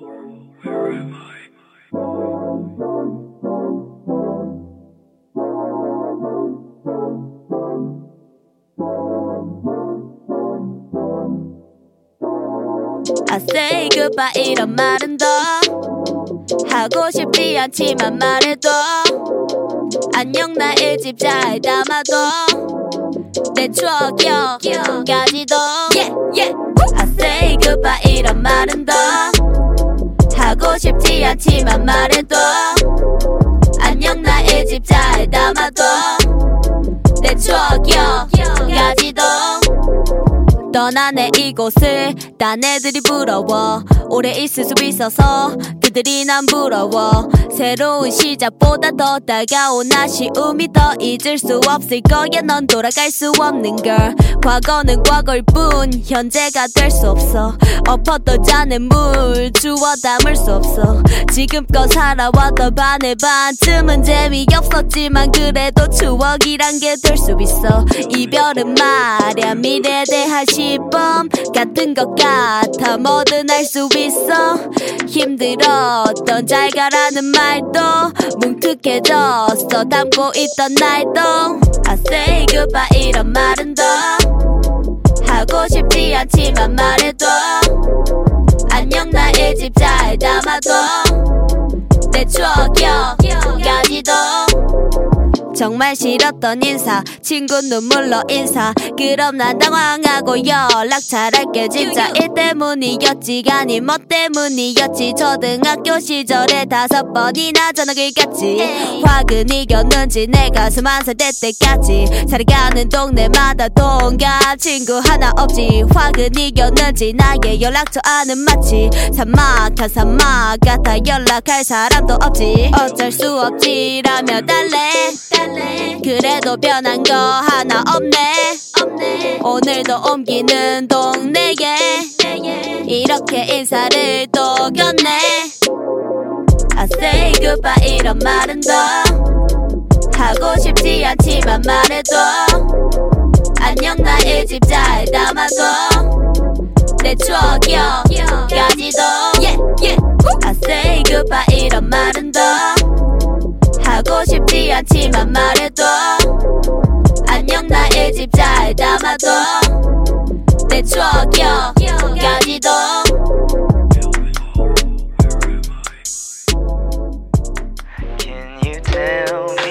Where am I? I say goodbye 이런 말은 더 하고 싶지 않지만 말해도 안녕 나의 집 잘 담아도 내 추억 기억까지도 yeah, yeah. I say goodbye 이런 말은 더 하고 싶지 않지만 말해도 안녕 나의 집잘 담아도 내 추억 기억까지도. 떠나네 이곳을 딴 애들이 부러워. 오래 있을 수 있어서 그들이 난 부러워. 새로운 시작보다 더 다가온 아쉬움이 더 잊을 수 없을 거야. 넌 돌아갈 수 없는 걸. 과거는 과거일 뿐 현재가 될 수 없어. 엎었던 잔에 물 주워 담을 수 없어. 지금껏 살아왔던 반의 반쯤은 재미없었지만 그래도 추억이란 게 될 수 있어. 이별은 말야 미래에 대한 시범 같은 것 같아 뭐든 할 수 있어. 힘들 었던 잘 가라는 말도 뭉툭해졌어. 담고 있던 날도 I say goodbye 이런 말은 더 하고 싶지 않지만 말해도 안녕 나의 집 잘 담아도 내 추억 기억까지도 정말 싫었던 인사. 친구 눈물로 인사. 그럼 난 당황하고 연락 잘할게. 진짜 일 때문이었지. 아니 뭐 때문이었지. 초등학교 시절에 다섯 번이나 전화길 갔지. 화근 이겼는지 내 가슴 한살 될 때까지. 살아가는 동네마다 동갑 친구 하나 없지. 화근 이겼는지 나의 연락처 안은 마치. 사막한 사막 같아 연락할 사람도 없지. 어쩔 수 없지라며 달래 그래도 변한 거 하나 없네. 오늘도 옮기는 동네에 이렇게 인사를 또 건네 I say goodbye 이런 말은 더 하고 싶지 않지만 말해도 안녕 나의 집 잘 담아도 내 추억 기억까지도. Yeah, yeah. I say goodbye 이런 말은 더 하고 싶지 않지만 말해도 안녕 나의 집 잘 담아도 내 추억 기억까지도. Can you tell me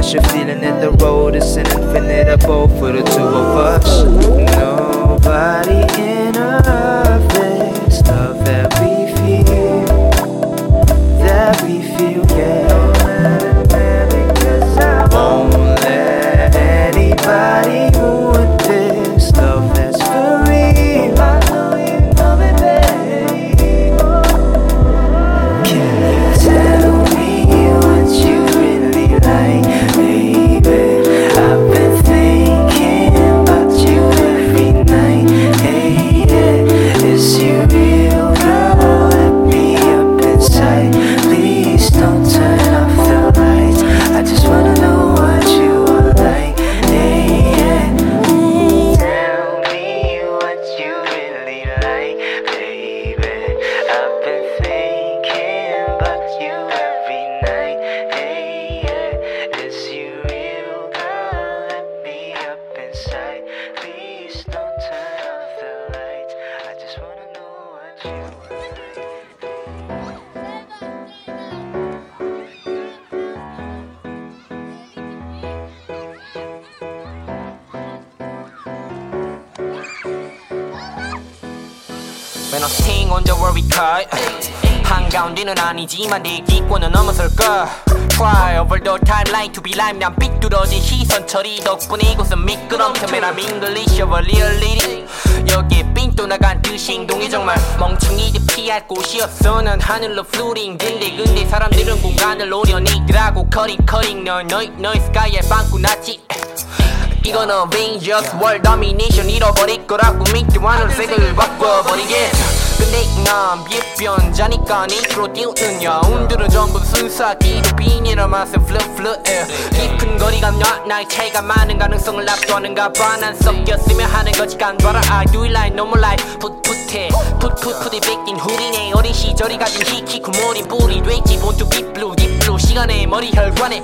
It's your feeling that the road is an infinite abode for the two of us. Nobody 아니지만 내 기권은 넘어설까 Try over the timeline to be live 난 삐뚤어진 시선 처리 덕분에 이곳은 미끄럼. 틈에 난 English of a reality 여기에 삥또 나간 듯이 행동이 정말 멍청이들 피할 곳이었어 난 하늘로 플루링 근데 근데 사람들은 공간을 노려니더라고 커링 커링. 널 너희 너희 스카이에 빵꾸 났지. 이건 Avengers World Domination 잃어버릴 거라고 믿지 않을 색을 바꿔버리게 근데 난 비변자니까 니트로 띄우는 여운들은 전부 순수하 맛에 flip flip 깊은 거리감 나 나의 차이가 많은 가능성을 압도하는가 봐난 섞였으면 하는 거지 간봐라. I do it like normal life? 풋풋해. 풋풋풋이 뺏긴 후리네. 어린 시절이 가진 히키 구모린 뿌리 be blue deep blue 시간에 머리 혈관에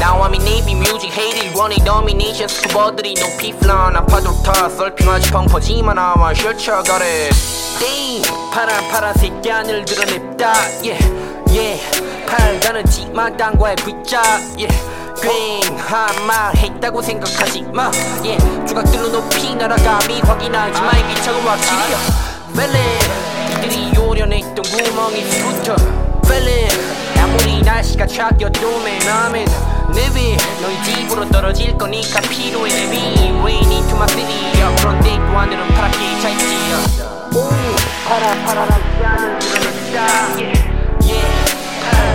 I'm in Navy music hated 원해 domination 스쿠버들이 높이 플라 난 파도 타 썰핑하지 펑퍼지만 아마 셔쳐가래 띵 파란 파란색 얀을 드러냈다. Yeah yeah 팔다는 지마땅과의 붙자. yeah 괜한 말 했다고 생각하지 마. yeah 조각들로 높이 날아감이 확인하지 마 이게 적은 확실히야 벨레. 이들이 요련했던 구멍에서부터 벨레. 아무리 날씨가 차겨도 맨 맘엔 내비. 너희 집으로 떨어질 거니까 필요해 내비. Rain into my city. 야, 그런데 또 하늘은 파랗게 차있지 파란 파란 하늘을 드러냈다. yeah, yeah.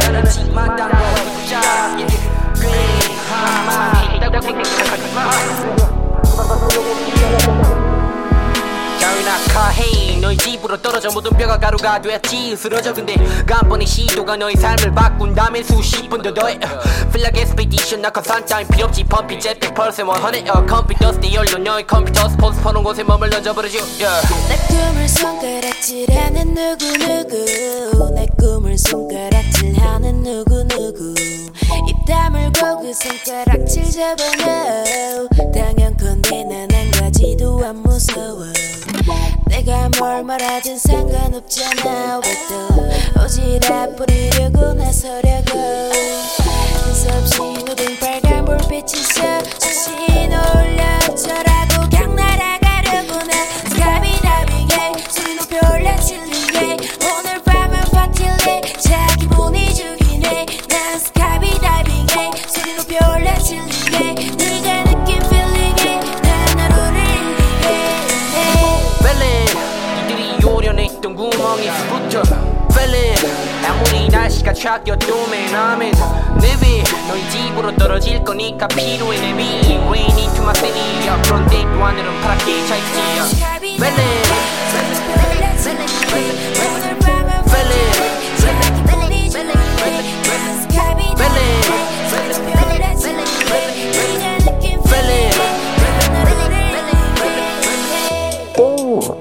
파란 지만 땅과 붙자 yeah. 괜한말 했다고 생각하지 마자 헤이 너희 집으로 떨어져 모든 뼈가 가루가 되었지. 으스러져 근데 간번의 시도가 너의 삶을 바꾼다면 수십 번더 더해. Feel like 나 컨산 타임 필요 없지. 펌피 jetpack 펄스 100 어, 컴퓨터 스테 열로 너의 컴퓨터 스포츠 퍼놓은 곳에 머물 던져버려줘 yeah. 내 꿈을 손가락질하는 누구누구. 내 꿈을 손가락질하는 누구누구. 입 다물고 그 손가락질 잡아넣어. 당연컨대 난한 가지도 안 무서워 내가 뭘 말하든 상관없잖아. 왜또 오지랖 부리려고 나서려고. 한없이 묻은 빨간 불빛이 서 멍에서부터 Feel it 아무리 날씨가 차가워도 man I'm in Live it 너희 집으로 떨어질 거니까 필요해 내 비 Rain into my city 야 그런데 또 하늘은 파랗게 차있지 Feel it Feel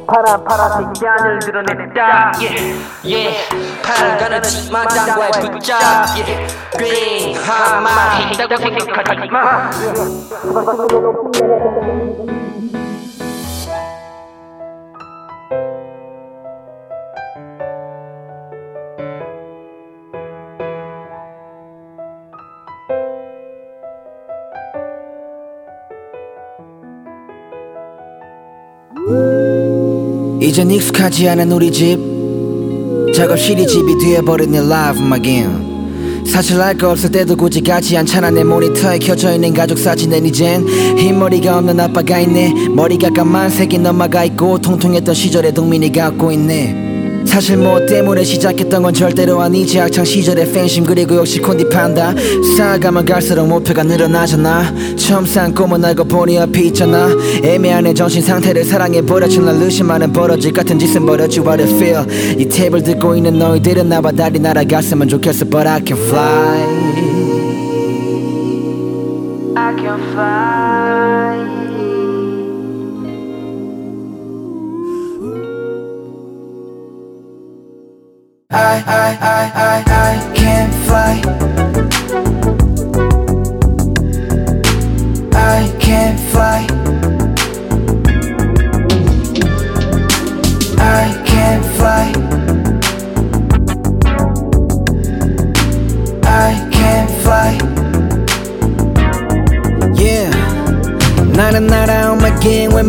파란 파란색 짠을 드러냈다. yeah, yeah. 파란 가는 치마 장과의 붙잡. yeah. 괜하마. 했다고 생각하지 마 이젠 익숙하지 않은 우리 집. 작업실이 집이 되어버린 내 life my game 사실 알 거 없을 때도 굳이 같지 않잖아. 내 모니터에 켜져 있는 가족 사진엔 이젠 흰머리가 없는 아빠가 있네. 머리가 까만색인 엄마가 있고 통통했던 시절의 동민이 갖고 있네 사실 뭐 때문에 시작했던 건 절대로 아니지. 학창 시절의 팬심 그리고 역시 콘디 판다. 쌓아가면 갈수록 목표가 늘어나잖아. 처음 산 꿈은 알고 보니 앞에 있잖아. 애매한 내 정신 상태를 사랑해 버려준 날 의심하는 버러지 같은 짓은 버렸지. What I feel? 이 탭을 듣고 있는 너희들은 나와 달리 날아갔으면 좋겠어 but I can fly. I can fly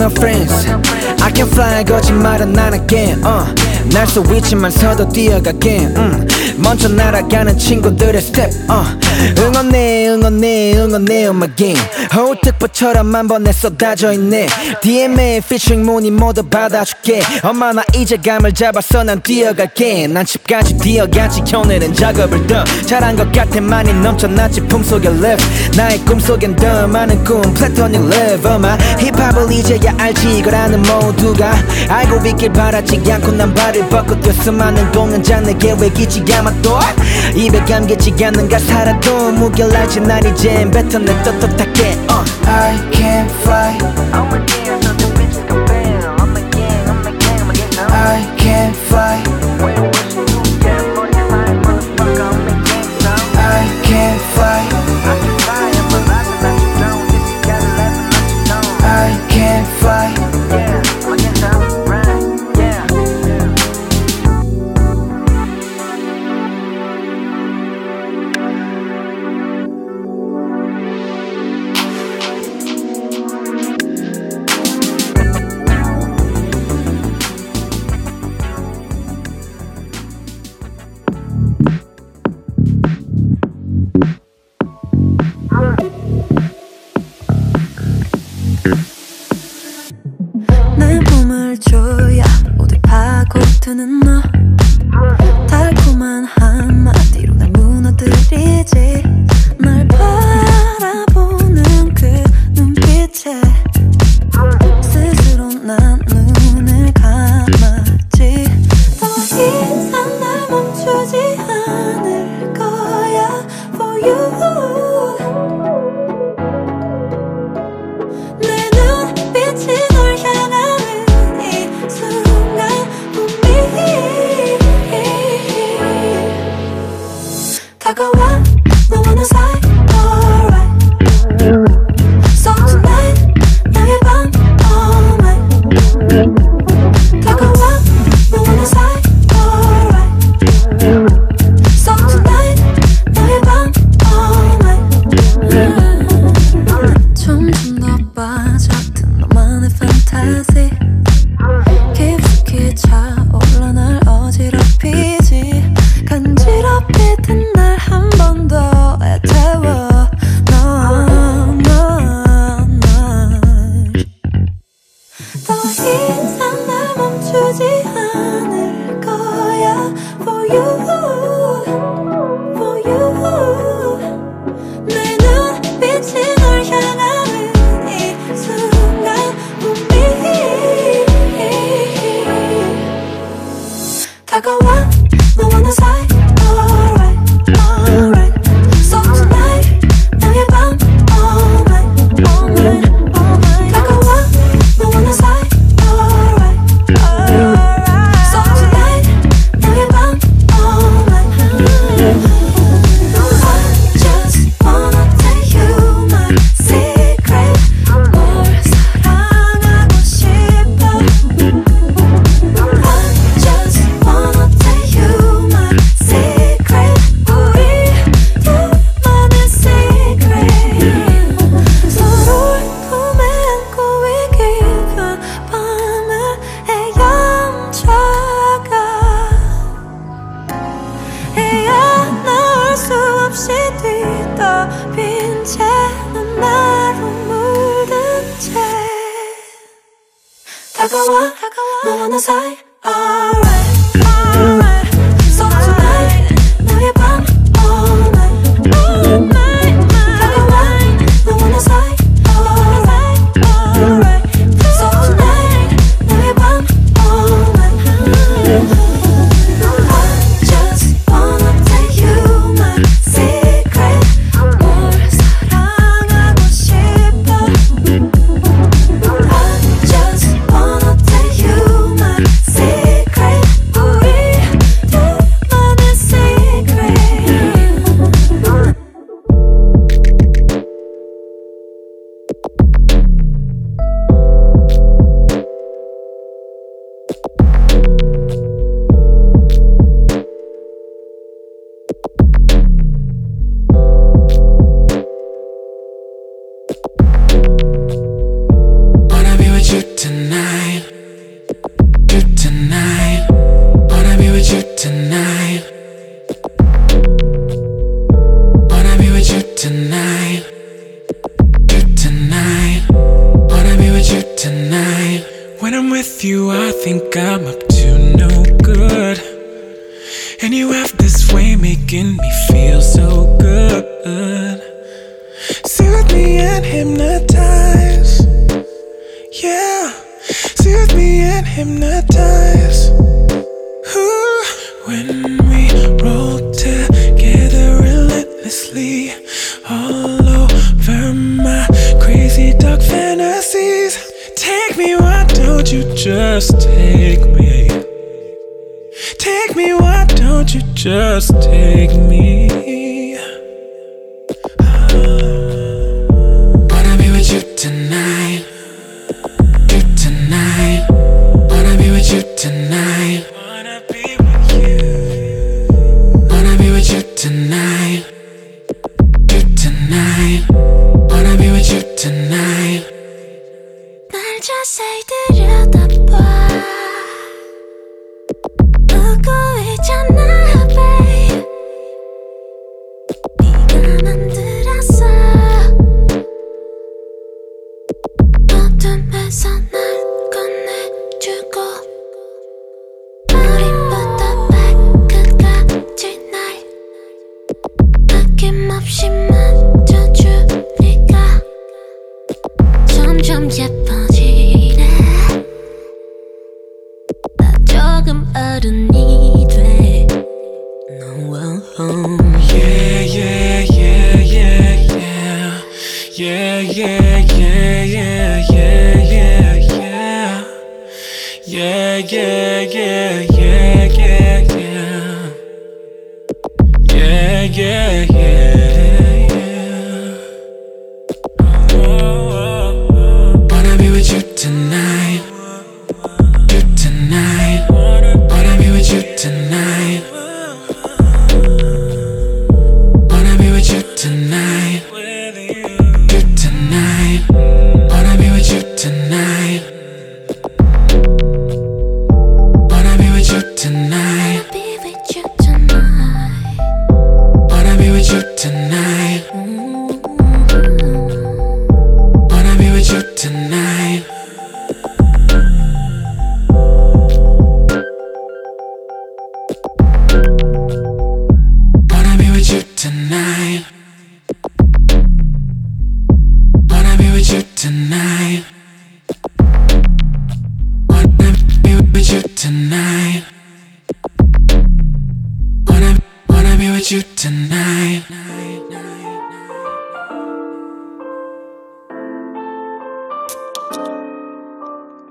my friends. I can fly 거짓말은 안 할게. Uh. 날수 위치만서도 뛰어갈게. 음. 먼저 날아가는 친구들의 스텝. Uh. 응원해 응원해 응원해 on my game. 호특보처럼 한 번에 쏟아져 있네. DM에 featuring 문의 모두 받아줄게. 엄마 나 이제 감을 잡았어 난 뛰어갈게. 난 집까지 뛰어가지 오늘은 작업을 더 잘한 것 같아 많이 넘쳐났지 품속에 live. 나의 꿈속엔 더 많은 꿈 플래토닉 live. 엄마 힙합을 이제야 알지 이거라는 모두가 알고 있길 바라지 않고 난 발을 뻗고 뛰어 수많은 공연장 내 계획이지 아마 또 입에 감기지 않는 가사라도 무결하지 난 이젠 뱉어내 떳떳하게 uh. I can fly 高はものさい Alright tonight. Wanna, wanna be with you tonight.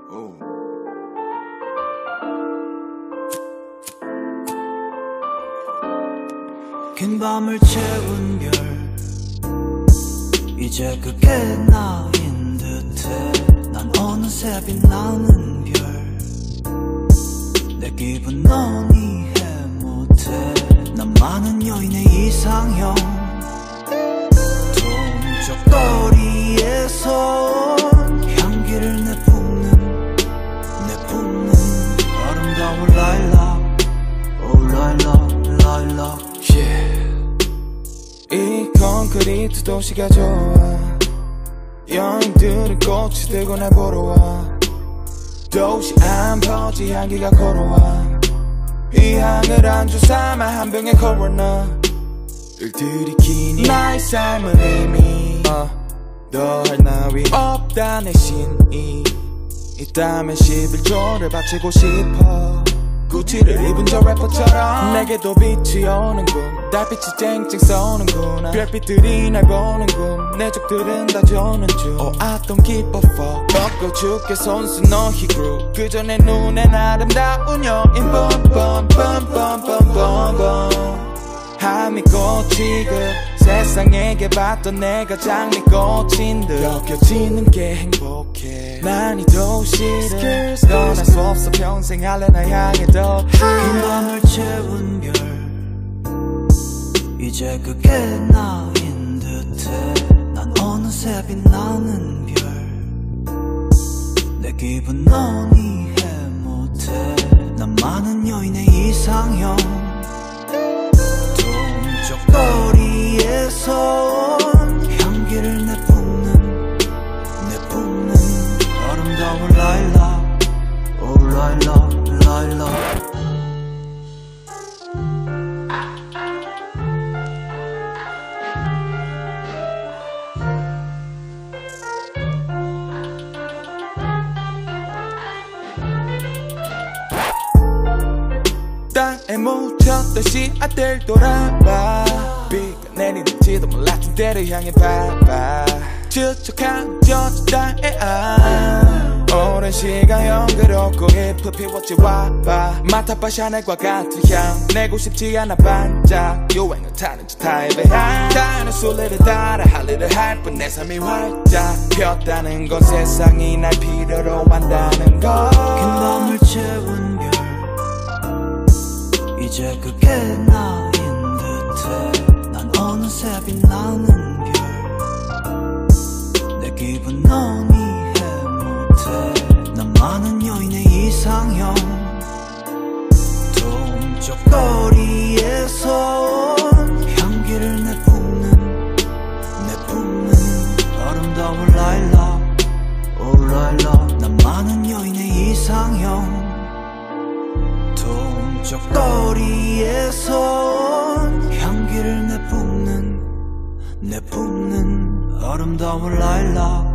Oh. Can bomber check. 있다면 11조를 바치고 싶어. 구찌를 입은 저 래퍼처럼 내게도 빛이 오는군. 달빛이 쨍쨍 쏘는구나 별빛들이 날 보는군. 내 적들은 다 조는 중. Oh I don't give a fuck 꺾어 죽게 손수 너희 group 그저 내 눈엔 아름다운 여인. bum 함이 꽃이고 세상에게 봤던 내가 장미꽃인 듯. 여겨지는 게 행복해 난이 도시를 떠날 수 없어 평생 할래 나 향해 더긴 밤을 채운 별 이제 그게 나인 듯해. 난 어느새 빛나는 별 내 기분 넌 이해 못해. 난 많은 여인의 이상형. 동쪽 때를 향해 봐봐. 저 땅에 아 오랜 시간 연그럽고 잎을 피웠지 와봐. 맡아봐 샤넬과 같은 향 내고 싶지 않아 반짝. 유행을 타는 저 타입의 향 다른 순리를 따라 할 일을 할 뿐 내 삶이 활짝 폈다는 건 세상이 날 필요로 한다는 긴걸 밤을 채운 별 이제 그게 나인 듯해. 난 어느새 빛나는 이상형 동쪽 거리에서 온 향기를 내뿜는 내뿜는 아름다운 라일락 오 라일락 난 많은 여인의 이상형 동쪽 거리에서 온 향기를 내뿜는 내뿜는 아름다운 라일락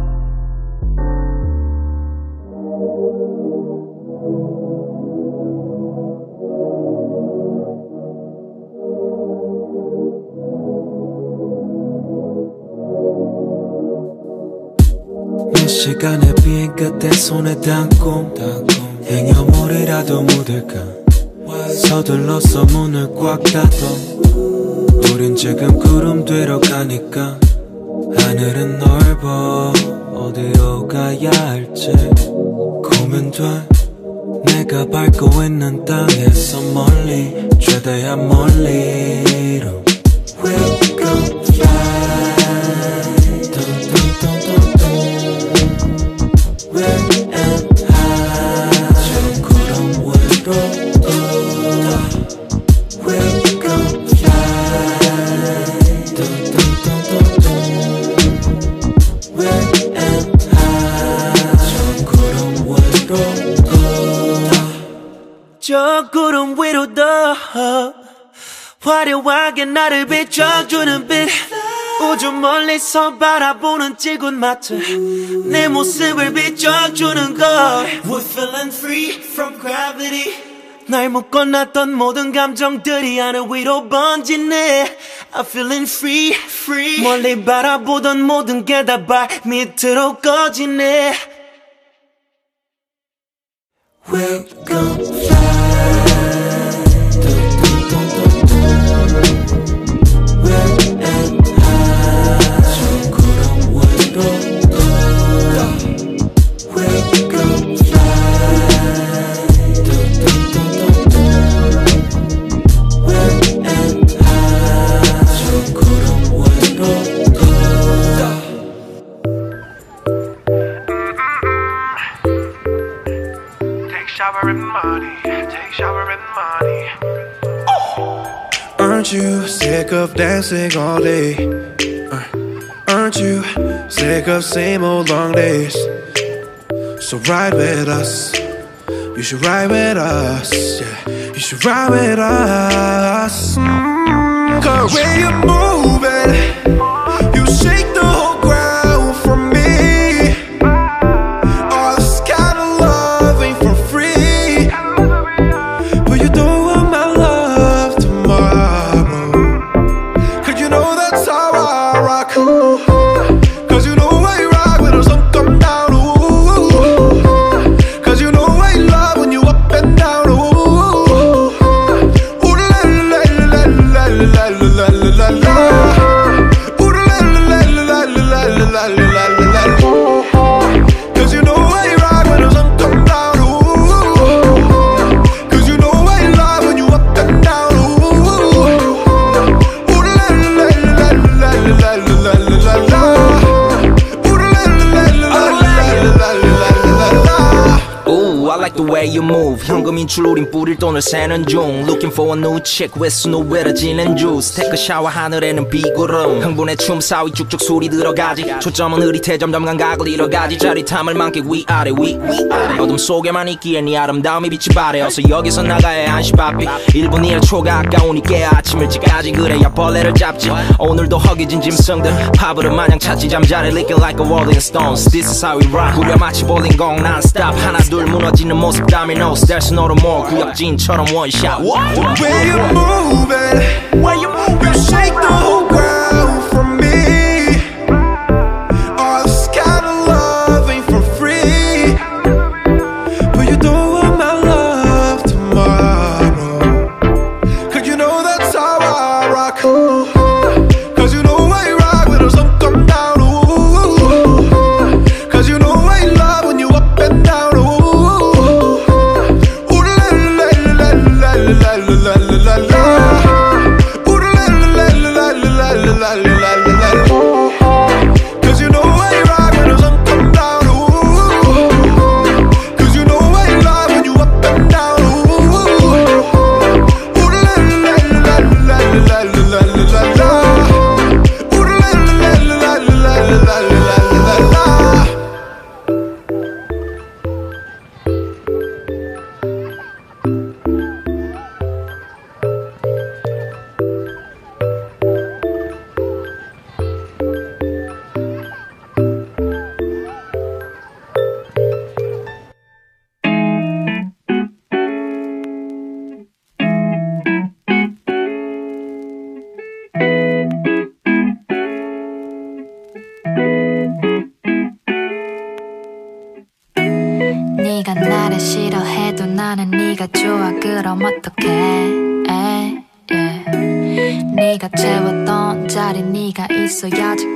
끝에 손에 담고 행여 물이라도 묻을까? 서둘러서 문을 꽉 닫어 우린 지금 구름 뒤로 가니까 하늘은 넓어 어디로 가야 할지 고민 돼. 내가 밟고 있는 땅에서 멀리 최대한 멀리로. We'll go fly 화려하게 나를 비춰주는 빛. 우주 멀리서 바라보는 지군 마트. 내 모습을 비춰주는 걸 We're feeling free from gravity. 날 묶어놨던 모든 감정들이 하늘 위로 번지네. I'm feeling free, free. 멀리 바라보던 모든 게 다 발 밑으로 꺼지네. We'll go fly money. Money. Aren't you sick of dancing all day? Uh, aren't you sick of same old long days? So ride with us, You should ride with us. Yeah, you should ride with us. Mm, Cause when you move 인출 우린 뿌릴 돈을 세는 중. Looking for a new chick with 스노우에러지는 juice. Take a shower 하늘에는 비구름. 흥분의 춤 사위 쭉쭉 소리 들어가지. 초점은 흐릿해 점점 감각을 잃어가지. 짜릿함을 만끽 위아래 위 위아래. 어둠 속에만 있기에 네 아름다움이 빛이 발해. 어서 여기서 나가야 한시 바삐. 1분 1 초가 아까우니 깨 아침 일찍까지 그래야 벌레를 잡지. 오늘도 허기진 짐승들 파브를 마냥 찾지 잠자리 licking like a rolling stones. This is how we rock. 구려 마치 볼링공 non-stop 하나 둘 무너지는 모습. There's no 서로 뭐 구역진처럼 원샷 Where you moving? Where you moving? You shake the whole world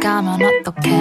仲間の時計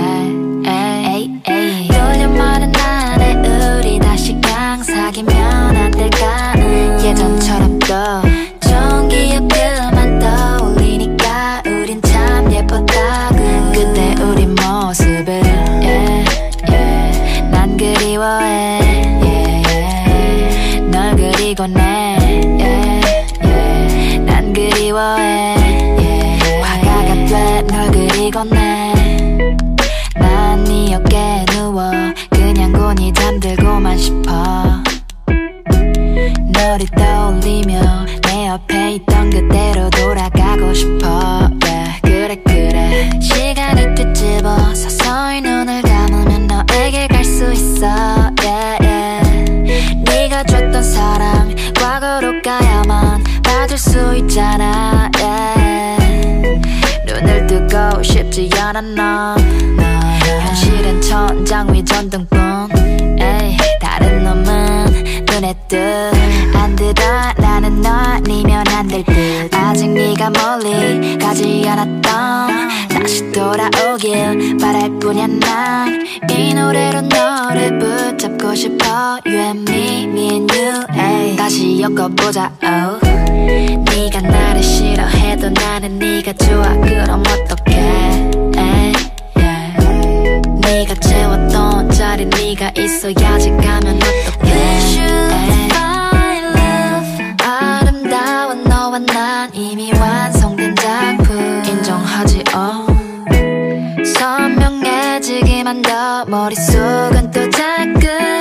눈에 뜰안 들어 나는 너 아니면 안 될 듯 아직 네가 멀리 가지 않았던 다시 돌아오길 바랄 뿐이야 난 이 노래로 너를 붙잡고 싶어 You and me, me and you 에이. 다시 엮어보자 oh. 네가 나를 싫어해도 나는 네가 좋아 그럼 어떡해 에이. 네가 채웠던 자리 네가 있어야지 가면 어떡해 아름다운 너와 난 이미 완성된 작품. 인정하지 어? 선명해지기만 더 머릿속은 또 자꾸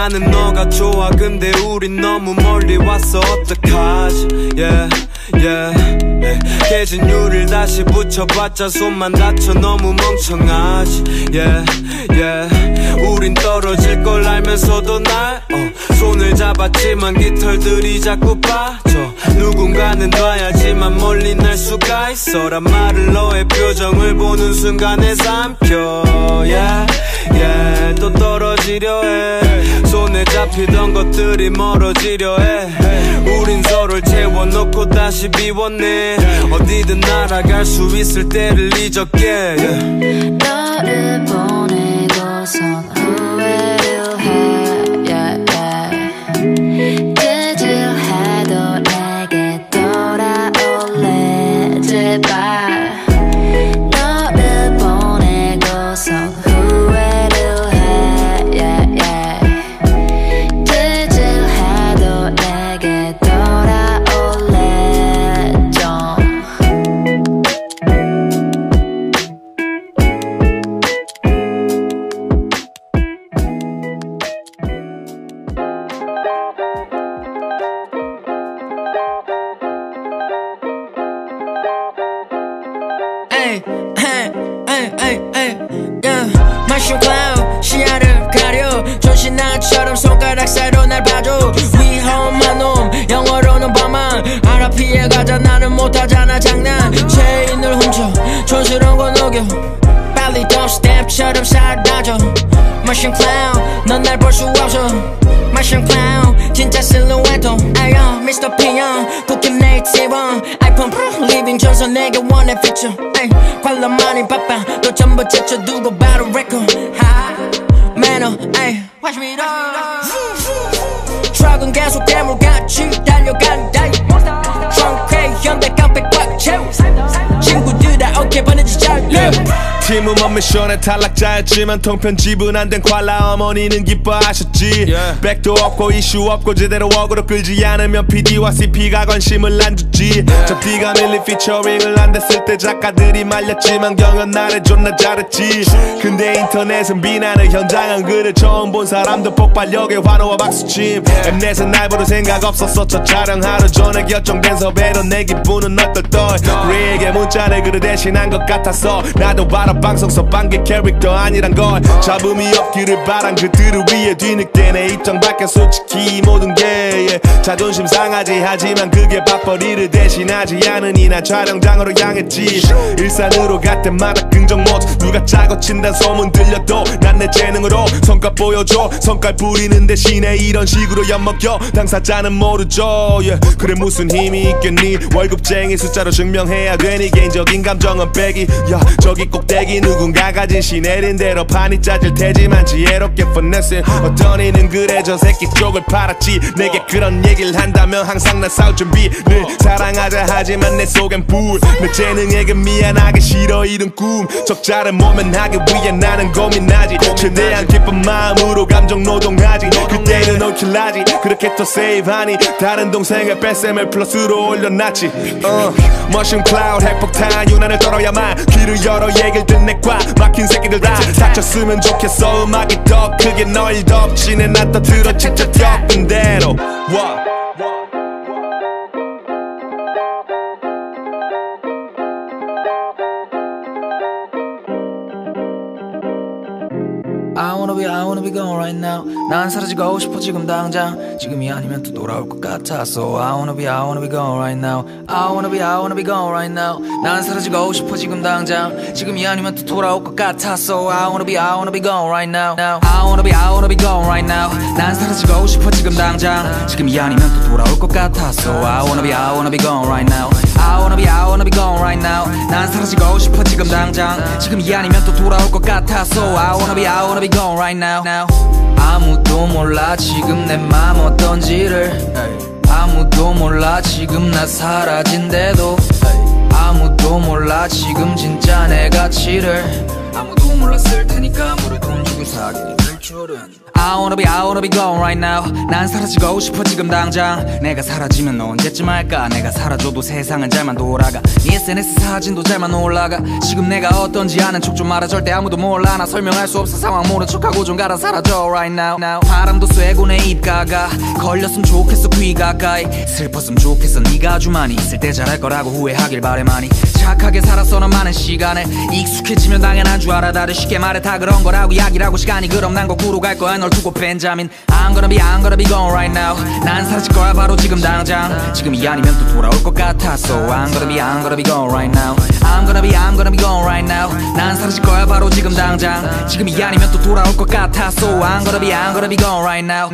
나는 너가 좋아. 근데 우린 너무 멀리 왔어 어떡하지? Yeah, yeah, yeah. 깨진 유리를 다시 붙여봤자 손만 다쳐 너무 멍청하지. Yeah, yeah. 우린 떨어질 걸 알면서도 날 어, 손을 잡았지만 깃털들이 자꾸 빠져. 누군가는 놔야지만 멀리 날 수가 있어란 말을 너의 표정을 보는 순간에 삼켜. Yeah, yeah. 또 떨어지려 해 손에 잡히던 것들이 멀어지려 해 우린 서로를 채워놓고 다시 비웠네 어디든 날아갈 수 있을 때를 잊었게 yeah. 피해가자. 나는 못하잖아 장난. 체인을 훔쳐. 촌스러운 거 녹여. 빨리 step처럼 사라져. 마신 클라운 넌날 볼 수 없어. 마신 클라운 진짜 실루엣도. 아야 미스터 피형 쿠키 네이티브 아이폰 프로 리빙 전선 내게 원해 피처 관람 많이 바빠. 또 전부 제쳐두고 바로 레코드 하 매너 에이 Watch me 트럭은 계속 대물같이 달려간다 Cheers. 어깨 바느질 잘 팀은 먼 미션의 탈락자였지만 통편집은 안된 콸라 어머니는 기뻐하셨지. 백도 없고 이슈 없고 제대로 어그로 끌지 않으면 PD와 CP가 관심을 안 주지. 저 D가 밀리 피처링을 안 됐을 때 작가들이 말렸지만 경연 날에 존나 잘했지. 근데 인터넷은 비난의 현장은 그를 처음 본 사람도 폭발력에 환호와 박수침. 엠넷은 날 부를 생각 없었어. 저 촬영 하루 전에 결정된 섭외로 내 기분은 얼떨떨 우리에게 문자를 그를 대신 한 것 같아서 나도 바로 방송서 반개 캐릭터 아니란 걸. 잡음이 없기를 바란 그들을 위해 뒤늦게 내 입장 밖에 솔직히 모든 게 yeah. 자존심 상하지 하지만 그게 밥벌이를 대신하지 않으니 난 촬영장으로 향했지. 일산으로 갈 때마다 긍정 모드 누가 짜고 친단 소문 들려도 난 내 재능으로 성과 보여줘. 성깔 부리는 대신에 이런 식으로 엿먹여. 당사자는 모르죠 yeah. 그래 무슨 힘이 있겠니? 월급쟁이 숫자로 증명해야 되니? 개인적인 감정은 빼기 야. 저기 꼭대기 누군가가 지시 내린 대로 판이 짜질 테지만 지혜롭게 finessing 어떤 이는 그래 저 새끼 쪽을 팔았지. 내게 그런 얘기를 한다면 항상 난 싸울 준비 늘 사랑하자. 하지만 내 속엔 불내 재능에게 미안하기 싫어 이런 꿈. 적자를 모면하기 위해 나는 고민하지. 최대한 기쁜 마음으로 감정 노동하지. 그때는 all kill하지. 그렇게 또 save하니 다른 동생의 뺏셈을 플러스로 올려놨지. uh, mushroom cloud 핵폭탄 유난을 떨어야만 귀를 열어 얘기를 듣네 꽉 막힌 새끼들 다 다쳤으면 좋겠어. 음악이 더 크게 널 덮치네. 나또 들어 직접 겪은 대로. What? I wanna be I wanna be gone right now 난 사라지고 싶어 지금 당장 지금이 아니면 또 돌아올 것 같아 So I wanna be I wanna be gone right now I wanna be I wanna be gone right now 난 사라지고 싶어 지금 당장 지금이 아니면 또 돌아올 것 같아 So I wanna be I wanna be gone right now I wanna be I wanna be gone right now 난 사라지고 싶어 지금 당장 지금이 아니면 또 돌아올 것 같아 So I wanna be I wanna be gone right now I wanna be I wanna be gone right now. 난 사라지고 싶어 지금 당장. 지금 이 아니면 또 돌아올 것 같아 So I wanna be I wanna be gone right now. 아무도 몰라 지금 내 맘 어떤지를. 아무도 몰라 지금 나 사라진대도. 아무도 몰라 지금 진짜 내 가치를. 아무도 몰랐을 테니까 물을 돈 주고 사게 될 줄은 I wanna be I wanna be gone right now. 난 사라지고 싶어 지금 당장. 내가 사라지면 너 언제쯤 할까? 내가 사라져도 세상은 잘만 돌아가. 네 SNS 사진도 잘만 올라가. 지금 내가 어떤지 아는 척 좀 말아. 절대 아무도 몰라. 나 설명할 수 없어. 상황 모른 척하고 좀 가라. 사라져 right now, now. 바람도 쐬고 내 입가가. 걸렸으면 좋겠어 귀 가까이. 슬펐으면 좋겠어 네가 아주 많이. 있을 때 잘할 거라고 후회하길 바래 많이 착하게 살았어 난 많은 시간에 익숙해지면 당연한 줄 알아 다들 쉽게 말해 다 그런 거라고 이야기라고 시간이 그럼 난 거꾸로 갈 거야 널 두고 벤자민 I'm gonna be I'm gonna be gone right now 난 사라질 거야 바로 지금 당장 지금이 아니면 또 돌아올 것 So I'm gonna be I'm gonna be gone right now I'm gonna be I'm gonna be gone right now 난 사라질 거야 바로 지금 당장 지금이 아니면 또 돌아올 것 So I'm gonna be I'm gonna be gone right now.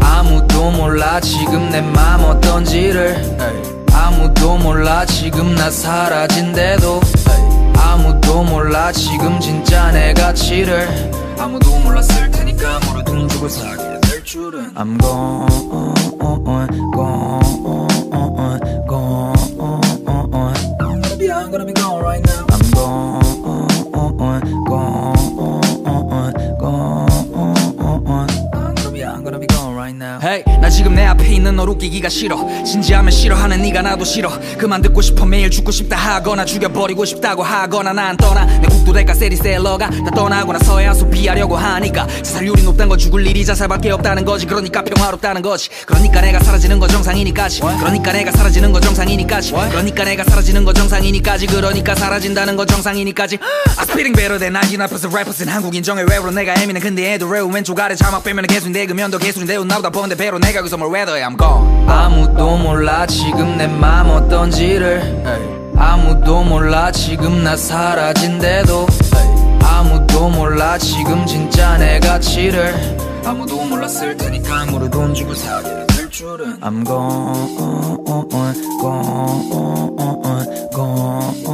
아무도 몰라 지금 내 맘 어떤지를 아무도 몰라 지금 나 사라진대도. 아무도 몰라 지금 진짜 내 가치를. 아무도 몰랐을 테니까 모르던 죽을 사게 될 줄은. I'm gone, gone, gone, gone. I'm gonna be, I'm gonna be gone Hey, 나 지금 내 앞에 있는 널 웃기기가 싫어. 진지하면 싫어하는 네가 나도 싫어. 그만 듣고 싶어. 매일 죽고 싶다 하거나 죽여버리고 싶다고 하거나 난 떠나. 내 국도 대가 세리셀러가 다 떠나고 나서야 소비하려고 하니까. 자살률이 높단 건 죽을 일이 자살밖에 없다는 거지. 그러니까 평화롭다는 거지. 그러니까 내가 사라지는 건 정상이니까지. 그러니까 내가 사라지는 건 정상이니까지. 그러니까 내가 사라지는 건 정상이니까지. 그러니까 사라진다는 건 정상이니까지. I spitting better than 99% rappers 한국 인정해. 외우로 내가 애미는 근데 애도 외우 왼쪽 아래 자막 빼면 개수인데. 그면도 개수인데. 나보다 버는데 배로 내가 그서 뭘 weather I'm gone. 아무도 몰라 지금 내 맘 어떤지를. 아무도 몰라 지금 나 사라진대도. 아무도 몰라 지금 진짜 내 가치를. 아무도 몰랐을 테니까 모르돈 주고 사게 될 줄은. I'm gone, gone, gone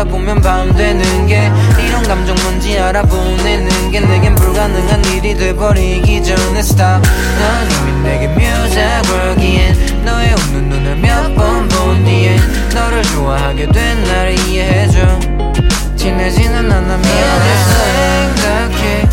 있다 보면 밤 되는 게 이런 감정 뭔지 알아보내는 게 내겐 불가능한 일이 돼버리기 전에 stop. 넌 이미 내게 뮤자 걸기엔 너의 웃는 눈을 몇 번 본 뒤엔 너를 좋아하게 된 나를 이해해줘. 친해지는 않아 미안해. 생각해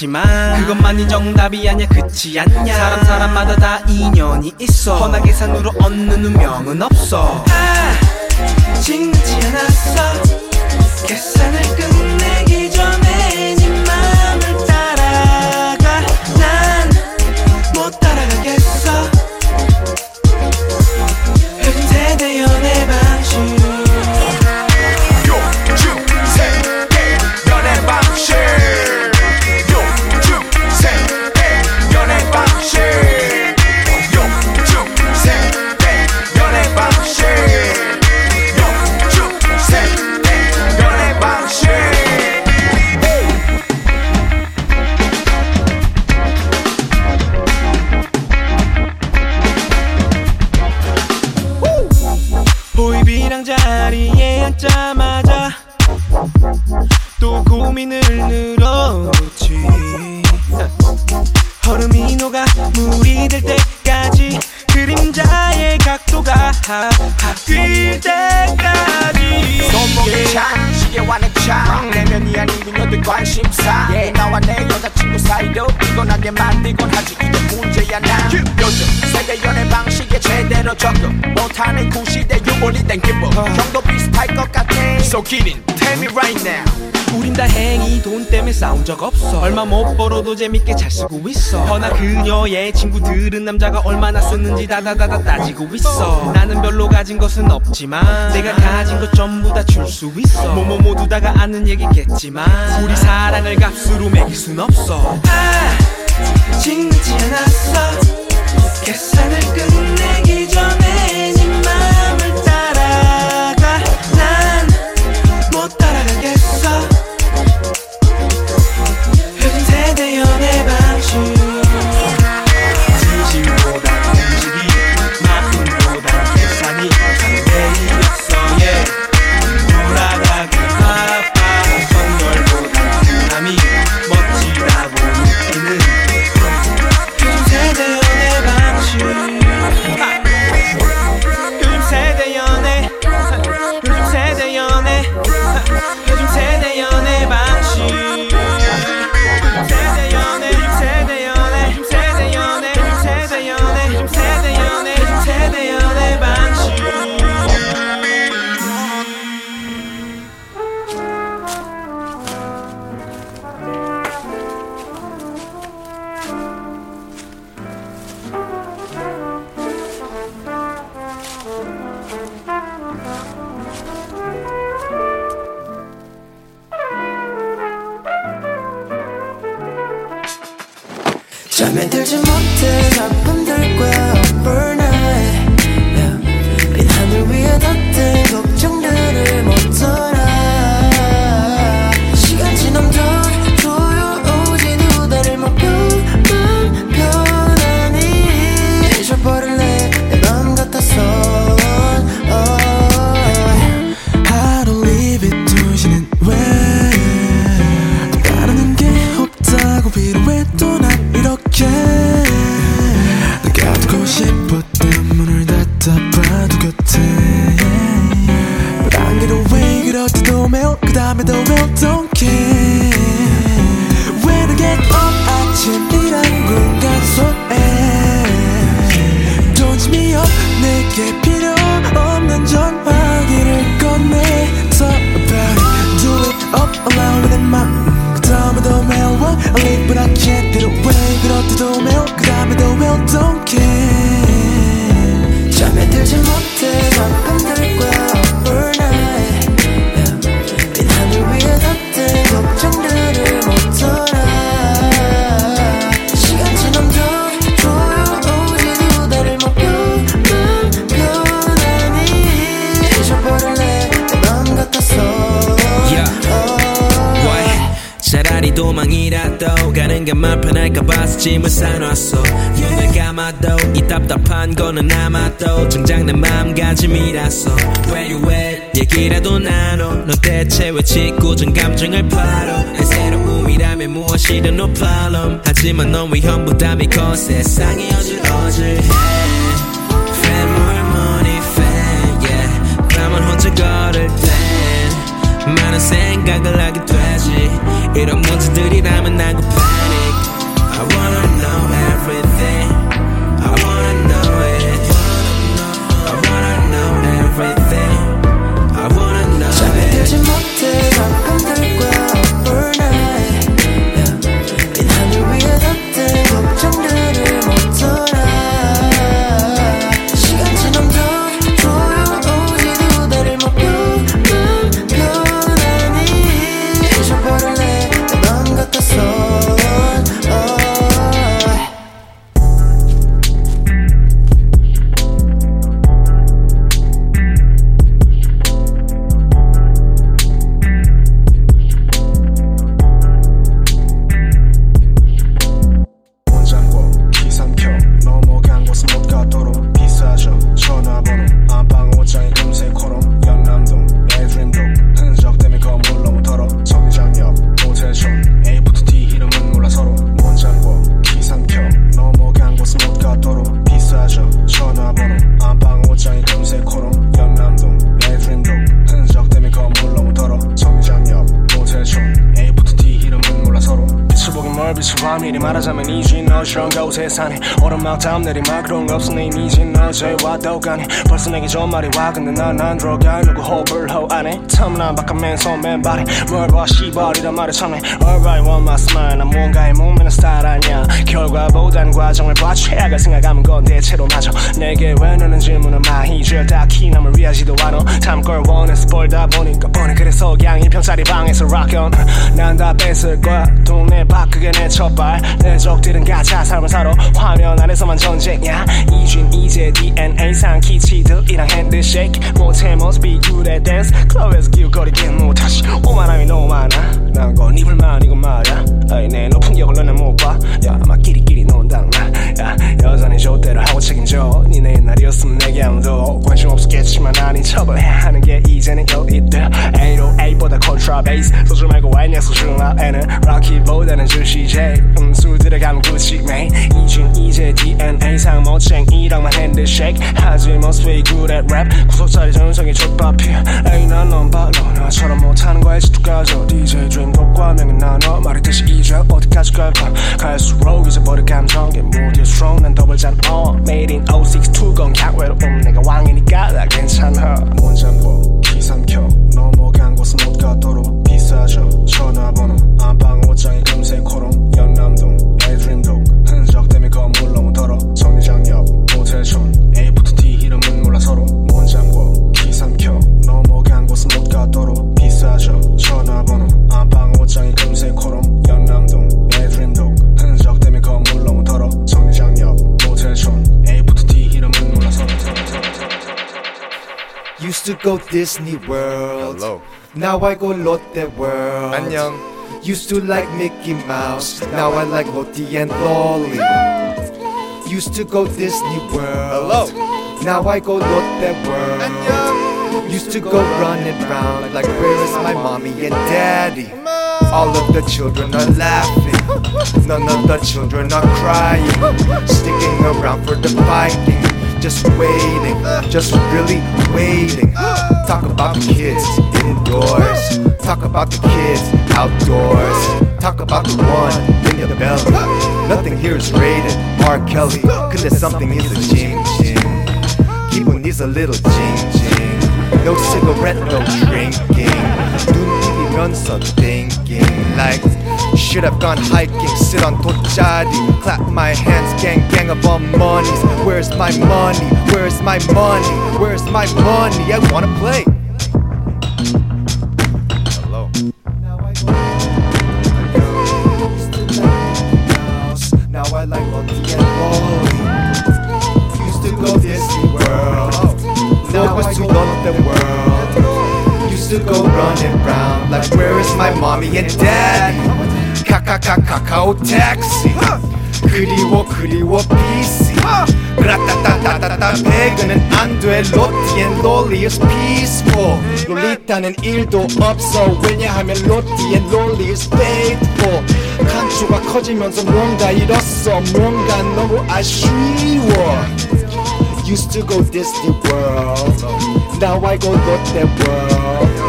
않지만 그것만이 정답이 아니야 그치 않냐? 사람 사람마다 다 인연이 있어. 허나 계산으로 얻는 운명은 없어. 아, 징그지 않았어 너도 재밌게 잘 쓰고 있어. 허나 그녀의 친구들은 남자가 얼마나 쓰는지 다다다다 따지고 있어. 나는 별로 가진 것은 없지만 내가 가진 것 전부 다 줄 수 있어. 뭐뭐 모두 다가 아는 얘기겠지만 우리 사랑을 값으로 매길 순 없어. 아, 징지 않았어 계산을 끝내기 차라리 도망이라도 가는 게맘 편할까봐 짐을 싸놨어. 눈을 감아도 이 답답한 거는 아마도 정작 내 마음가짐이라서. Where you at? 얘기라도 나눠. 너 대체 왜 짓궂은 감정을 팔어? 내 새로움이라면 무엇이든 no problem. 하지만 넌 위험 부담이 커 세상이 어질어질해. Fan more money fan yeah. 나만 혼자 걸을 땐 많은 생각을 하게 되지 이런 문제들이라면 난 그 panic I wanna know everything I wanna know it I wanna know everything I wanna know 잠에 들지 it 다음 내리막 그런 거 없어 내 이미진 어 제 와도 가네 벌써 내게 좋은 말이 와. 근데 난안 들어가. 누구 호흡을 허 안해 텀난 바깥맨 손맨 발에 뭘봐 시발이란 말에 참네. Alright want my smile 난 뭔가에 몸매는 스타일 아니야. 결과보단 과정을 봐. 최악을 생각하면 건 대체로 맞아. 내게 왜 너는 질문을 많이 줘 딱히 남을 위하지도 않아. 탐걸 원해서 벌다 보니까 뻔해. 그래서 그냥 1평짜리 방에서 rock on. 난다 뺏을 거야. 동네 밖 그게 내 첫발. 내 적들은 가짜 삶을 살아 화면 안에서만 전쟁이야. 이준 이제 DNA상 키치들이랑 핸드쉐이크. 못해 모습이 그래 댄스 클럽에서 기웃거리긴 못하지 오만함이 너무 많아. 난건 이건 말야. 아이 내 높은 격을 너는 못봐 야 아마 끼리끼리 논당 나 야 여전히 좆대로 하고 책임져. 니네 옛날이었으면 내게 아무도 관심 없었겠지만 아닌 척을 해야 하는 게 이제는 여의들. 808보다 컨트라베이스. 소주 말고 와인 약소주 나에는 락키보다는 주시. J 음술 들어가면 구찌 메인 이준 이제 DNA상 멋쟁이랑만 핸드쉐이크 하지 모습이 그래 랩 구석자리 전성이 족밥이야 에이 난넌 발로 나처럼 못하는 거에 집중가져 DJ 주인공과 명예 나눠. 말했듯이 이제 어디까지 갈까 갈수록 잊어버릴 감정에 모두 strong 난 더블 잔 어. Made in 062건 각외로움. 내가 왕이니까 나 괜찮아. 원장고 기상켜. 넘어간 곳은 못 가도록 비싸죠. 전화번호 안방 옷장에 금세 코롱 Used to go Disney World. Hello. Now I go Lotte World. 안녕. Used to like Mickey Mouse. Now I like Lottie and Lolly. Used to go Disney World. Hello. Now I go Lotte World. Used to go running round like where is my mommy and daddy? All of the children are laughing. None of the children are crying. Sticking around for the fighting just waiting, just really waiting. Talk about the kids indoors, talk about the kids outdoors, talk about the one in your belly. Nothing here is rated R. Kelly, cause there's something is a ching ching. People needs a little jing, jing. No cigarette, no drinking. Do you run some thinking like should have gone hiking, sit on torchadi, clap my hands, gang gang of all monies. Where's my money? Where's my money? Where's my money? I wanna play. Hello. Now I like Now I like Monty and Roy. Used to go Disney World. Now I go love the world. Used to go running round like where is my mommy and daddy? 카카카 카카오 택시. 그리워 그리워 PC. 라따따따따따 배그는 안돼. 로티엔 롤리 is peaceful. 롤리타는 일도 없어. 왜냐하면 로티엔 롤리 is faithful. 간추가 커지면서 뭔가 잃었어. 뭔가 너무 아쉬워. Used to go Disney World. Now I go Lotte World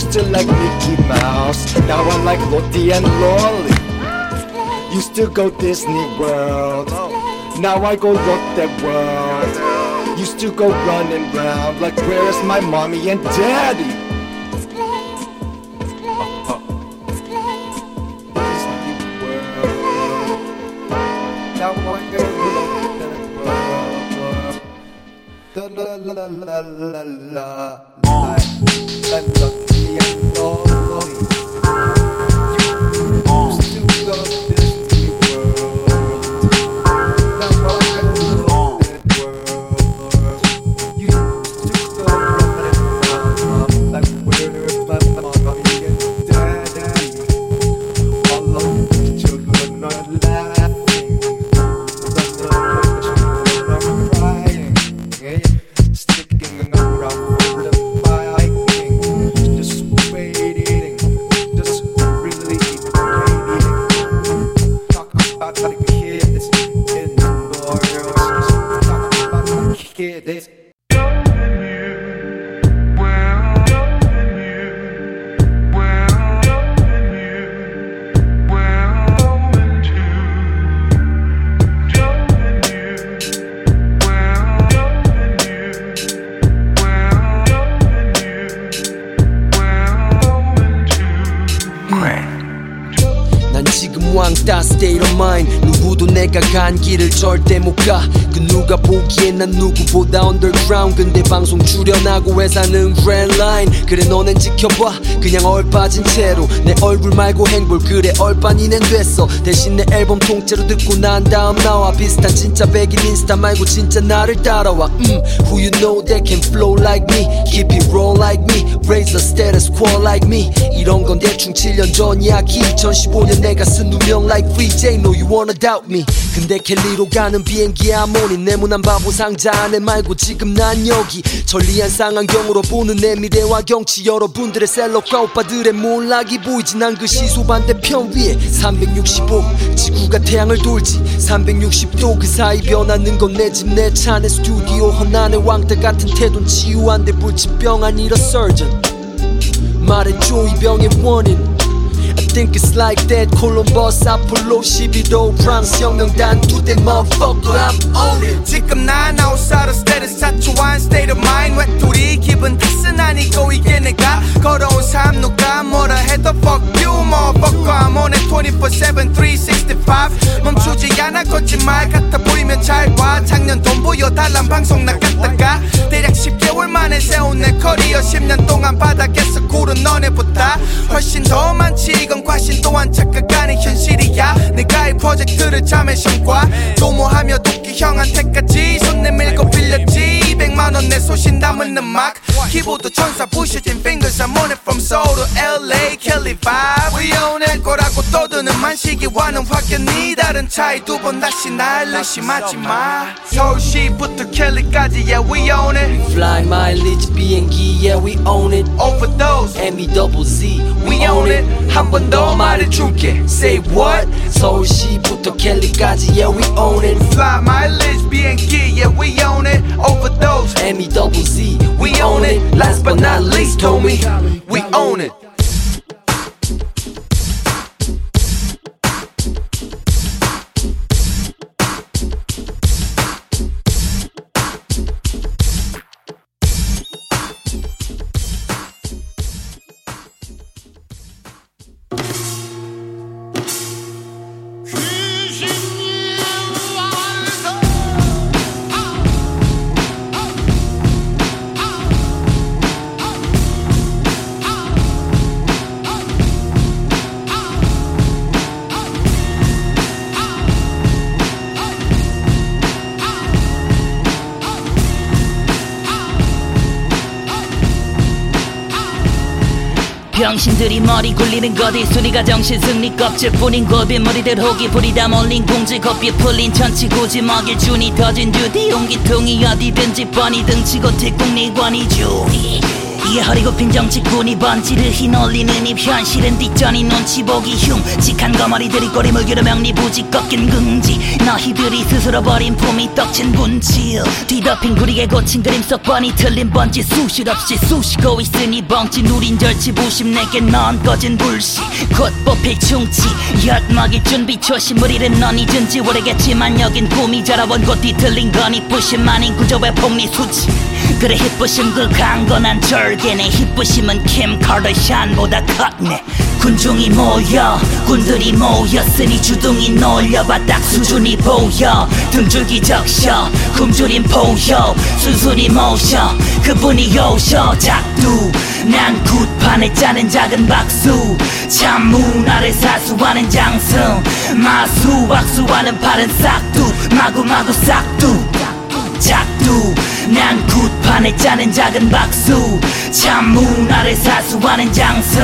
Used to like Mickey Mouse Now I like Lottie and Lolly Used to go Disney World Now I go Lotte World Used to go running round Like where's my mommy and daddy La la la la la la la 人多 출연하고 회사는 grand line 그래 너넨 지켜봐 그냥 얼빠진 채로 내 얼굴 말고 행볼 그래 얼빠니는 됐어 대신 내 앨범 통째로 듣고 난 다음 나와 비슷한 진짜 백인 인스타 말고 진짜 나를 따라와 음 who you know that can flow like me keep it roll like me raise the status quo like me 이런 건 대충 7년 전 이야 기 2015년 내가 쓴 누명 like Free J know you wanna doubt me 근데 켈리로 가는 비행기야 뭐니 네모난 바보 상자 안에 말고 지금 난 여기. 전리한 쌍안경으로 보는 내 미래와 경치. 여러분들의 셀럽과 오빠들의 몰락이 보이지. 난 그 시소 반대편 위에 365 지구가 태양을 돌지. 360도 그 사이 변하는 건 내 집 내 차 내 스튜디오. 헌안의 왕따 같은 태도는 치유한데 불치병 아니라 surgeon. 말해줘 이 병의 원인 I think it's like that. 콜럼버스 아폴로 11호 프랑스 혁명단 두대 motherfucker I'm on it 지금 난 outside of status 사초한 state of mind. 외톨이 기분 탓은 아니고 이게 내가? 걸어온 삶 누가 뭐라 해도 fuck you motherfucker. I'm on it 24-7 365 멈추지 않아 거짓말 같아 보이면 잘봐. 작년 돈 보여달란 방송 나갔다가 대략 10개월 만에 세운 내 커리어. 10년 동안 바닥에서 구른 너네보다 훨씬 더 많지 이건 과신 또한 착각하는 현실이야. 내가 이 프로젝트를 잠의 성과 도모하며 도끼 형한테까지 손 내밀고 빌렸지 200만원 내 소신 담은 음악 키보드 천사 부셔진 fingers I'm on it from Seoul to LA Kelly vibe We own it 거라고 떠드는 만시기와는 확연히 다른 차이 두 번 다시 날 의심하지 마 서울시부터 켈리까지 yeah we own it Fly mileage 비행기 yeah we own it Overdose M-E double Z We own it 한 번 더 말해줄게 Say what? 서울시부터 캘리까지 yeah we own it Fly mileage 비행기 yeah we own it Overdose M-E-double-Z we own it. Last but not least homie. We own it 병신들이 머리 굴리는 거디. 순위가 정신 승리 껍질 뿐인 골빈머리들 호기 부리다 몰린 공지. 겉비 풀린 천치 굳이 먹일 준이 터진 주디 용기통이 어디든지 뻔히 등치고 특국리관이 주 이 이게 허리굽힌 정치꾼이 번지를 휘날리는 입 현실은 뒷전이 눈치 보기 흉직한 거머리들이 꼬리 물 기로 명리부지 꺾인 긍지. 너희들이 스스로 버린 품이 떡친 군치 뒤덮인 구리에 고친 그림 속 뻔히 틀린 번지. 수실 없이 쑤시고 있으니 벙찌 누린 절치. 부심 내게 넌 꺼진 불씨. 곧 뽑힐 충치. 엿 먹일 준비 초심. 우리는 넌 잊은 지 오래겠지만 여긴 꿈이 자라본 곳. 뒤틀린 거니 부심 아닌 구조의 폭리 수치. 그래 힙부심 그 강건한 절 개네 힙부심은 킴 카르샨보다 컸네. 군중이 모여 군들이 모였으니 주둥이 놀려봐 딱 수준이 보여. 등줄기 적셔 굶주린 포효 순순히 모셔. 그분이 요셔 작두. 난 굿판에 짜는 작은 박수. 참문 아래 사수하는 장승. 마수 박수하는 팔은 싹두. 마구마구 싹두. 작두 난 굿판에 짜는 작은 박수. 참문 아래 사수하는 장승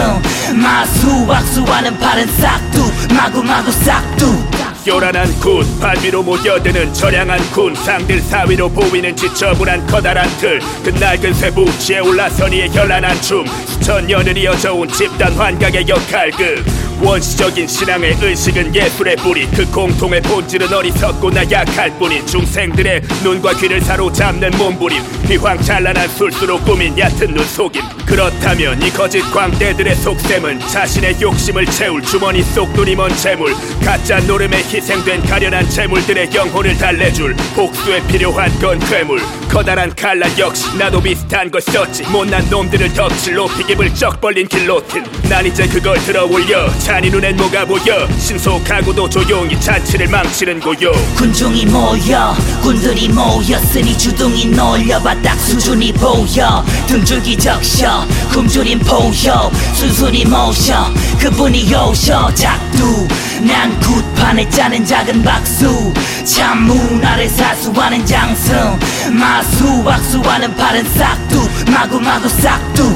마수 박수하는 팔은 싹두 마구마구 싹두 요란한 군 발위로 모여드는 저량한 군. 상들 사위로 보이는 지저분한 커다란 틀그 낡은 쇠부치에 올라서니의 현란한 춤. 수천 년을 이어져온 집단 환각의 역할극 원시적인 신앙의 의식은 예술의 뿌리. 그 공통의 본질은 어리석고 나 약할 뿐인 중생들의 눈과 귀를 사로잡는 몸부림. 휘황찬란한 술수로 꾸민 얕은 눈 속임. 그렇다면 이 거짓 광대들의 속셈은 자신의 욕심을 채울 주머니 속 눈이 먼 재물. 가짜 노름에 희생된 가련한 재물들의 영혼을 달래줄 복수에 필요한 건 괴물. 커다란 칼날 역시 나도 비슷한 걸 썼지. 못난 놈들을 덕칠 높이 입을 쩍 벌린 길로틴. 난 이제 그걸 들어 올려 잔이 눈엔 뭐가 보여. 신속하고도 조용히 잔치를 망치는 고요. 군중이 모여 군들이 모였으니 주둥이 놀려봐 딱 수준이 보여. 등줄기 적셔 굶주린 포효 순순히 모셔. 그분이 요셔 작두. 난 굿판에 짜는 작은 박수. 참문 아래 사수하는 장승. 마수 박수하는 팔은 싹두. 마구마구 싹두.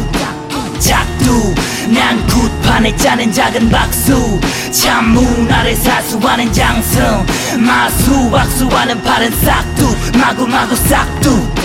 작두 난 굿판에 짜는 작은 박수. 참문 아래 사수하는 장승 마수 박수하는 팔은 싹두 마구마구 싹두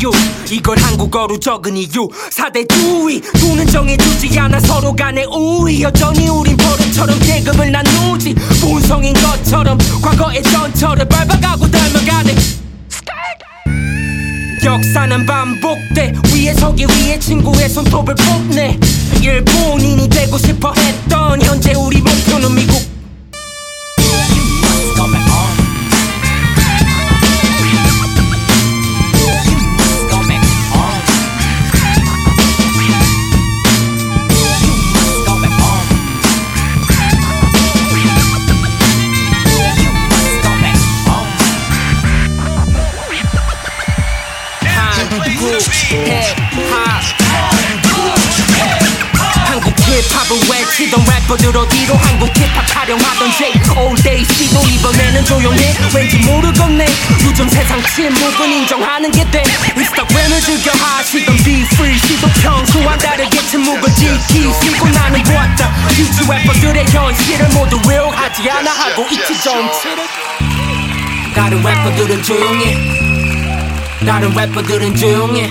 이유. 이걸 한국어로 적은 이유. 사대주의 돈은 정해주지 않아 서로 간의 우위. 여전히 우린 버릇처럼 계급을 나누지. 본성인 것처럼 과거의 전철을 밟아가고 닮아가네 역사는 반복돼. 위에 서기 위해 친구의 손톱을 뽑네. 일본인이 되고 싶어 했던 현재 우리 목표는 미국 치던 래퍼들 어디로 한국 힙합 촬영하던지 All day 시도 이번에는 조용해. 왠지 모르겠네. 요즘 세상 침묵은 인정하는 게돼. 인스타그램을 즐겨 하시던 Be free 시도 평소와 다르게 침묵을 지키시고 나는 보았다 뮤지 래퍼들의 현실을 모두 외워하지 않아 하고 있지 정치를 다른 래퍼들은 조용해. 다른 래퍼들은 조용해.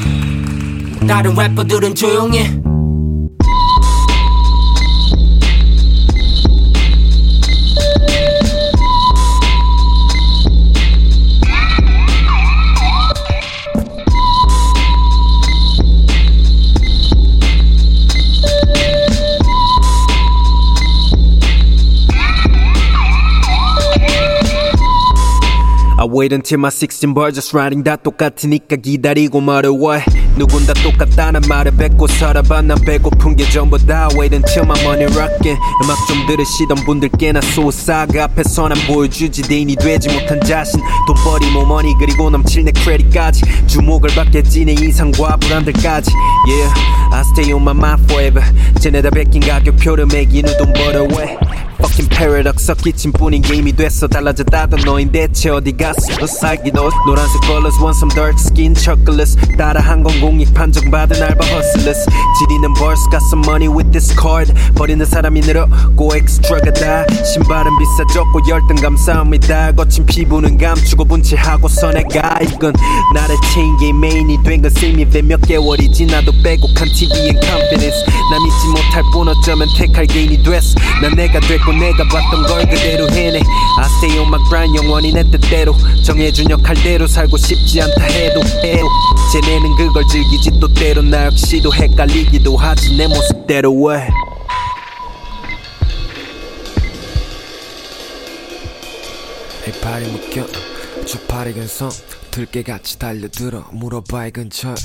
다른 래퍼들은 조용해 wait until my 16 bar just writing 다 똑같으니까 기다리고 말해 왜 누군 다 똑같다는 말을 뱉고 살아봐. 난 배고픈 게 전부 다 Wait until my money rockin' 음악 좀 들으시던 분들께나 소사가 앞에서 난 보여주지. 대인이 되지 못한 자신. 돈벌이 모머니 그리고 넘칠 내 크레딧까지. 주목을 받겠지 내 이상과 불안들까지. Yeah I stay on my mind forever. 쟤네 다 베낀 가격표를 매기는 돈 벌어 왜 Fucking paradox 섞이친 뿐인 게임이 됐어. 달라졌다던 너인 대체 어디 갔어? 너 살기 너 노란색 colors want some dark skin chocolates 따라한 건 공익 판정받은 알바 hustlers. 지리는 벌스 got some money with this card. 버리는 사람이 늘었고 extra가 다. 신발은 비싸졌고 열등 감사합니다. 거친 피부는 감추고 분칠하고 선해가. 이건 나를 게임 메인이 된건 세미배 몇 개월이 지나도 빼곡한 TV and confidence. 나 믿지 못할 뿐 어쩌면 택할 개인이 됐어. 난 내가 됐고 내가 봤던 걸 그대로 해내. I stay on my grind 영원히 내 뜻대로. 정해준 역할대로 살고 싶지 않다 해도 해도. 쟤네는 그걸 즐기지 또 때로 나 역시도 헷갈리기도 하지 내 모습대로 왜? 이파리 묶여 주파리 근성 들깨같이 달려들어 물어봐 이 근처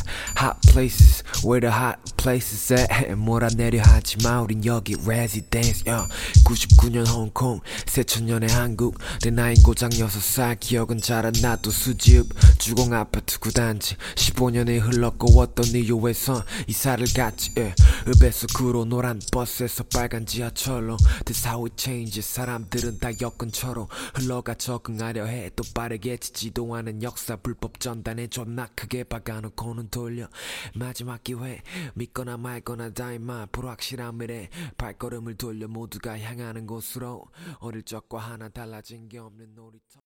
Hot places where the hot places at 몰아내려 하지마 우린 여기 residence yeah. 99년 홍콩 새천년의 한국 내 나이 고작 6살 기억은 잘안 나도 수집 주공 아파트 구단지 15년이 흘렀고 어떤 이유에서 이사를 갔지 yeah. 읍에서 구로 노란 버스에서 빨간 지하철로 This how it changes 사람들은 다 여건처럼 흘러가 적응하려 해또 빠르게 지지도 않은 역사 불법 전단에 존나? 크게 박아놓고는 돌려. 마지막 기회. 믿거나 말거나 다 임마. 불확실한 미래. 발걸음을 돌려 모두가 향하는 곳으로. 어릴 적과 하나 달라진 게 없는 놀이터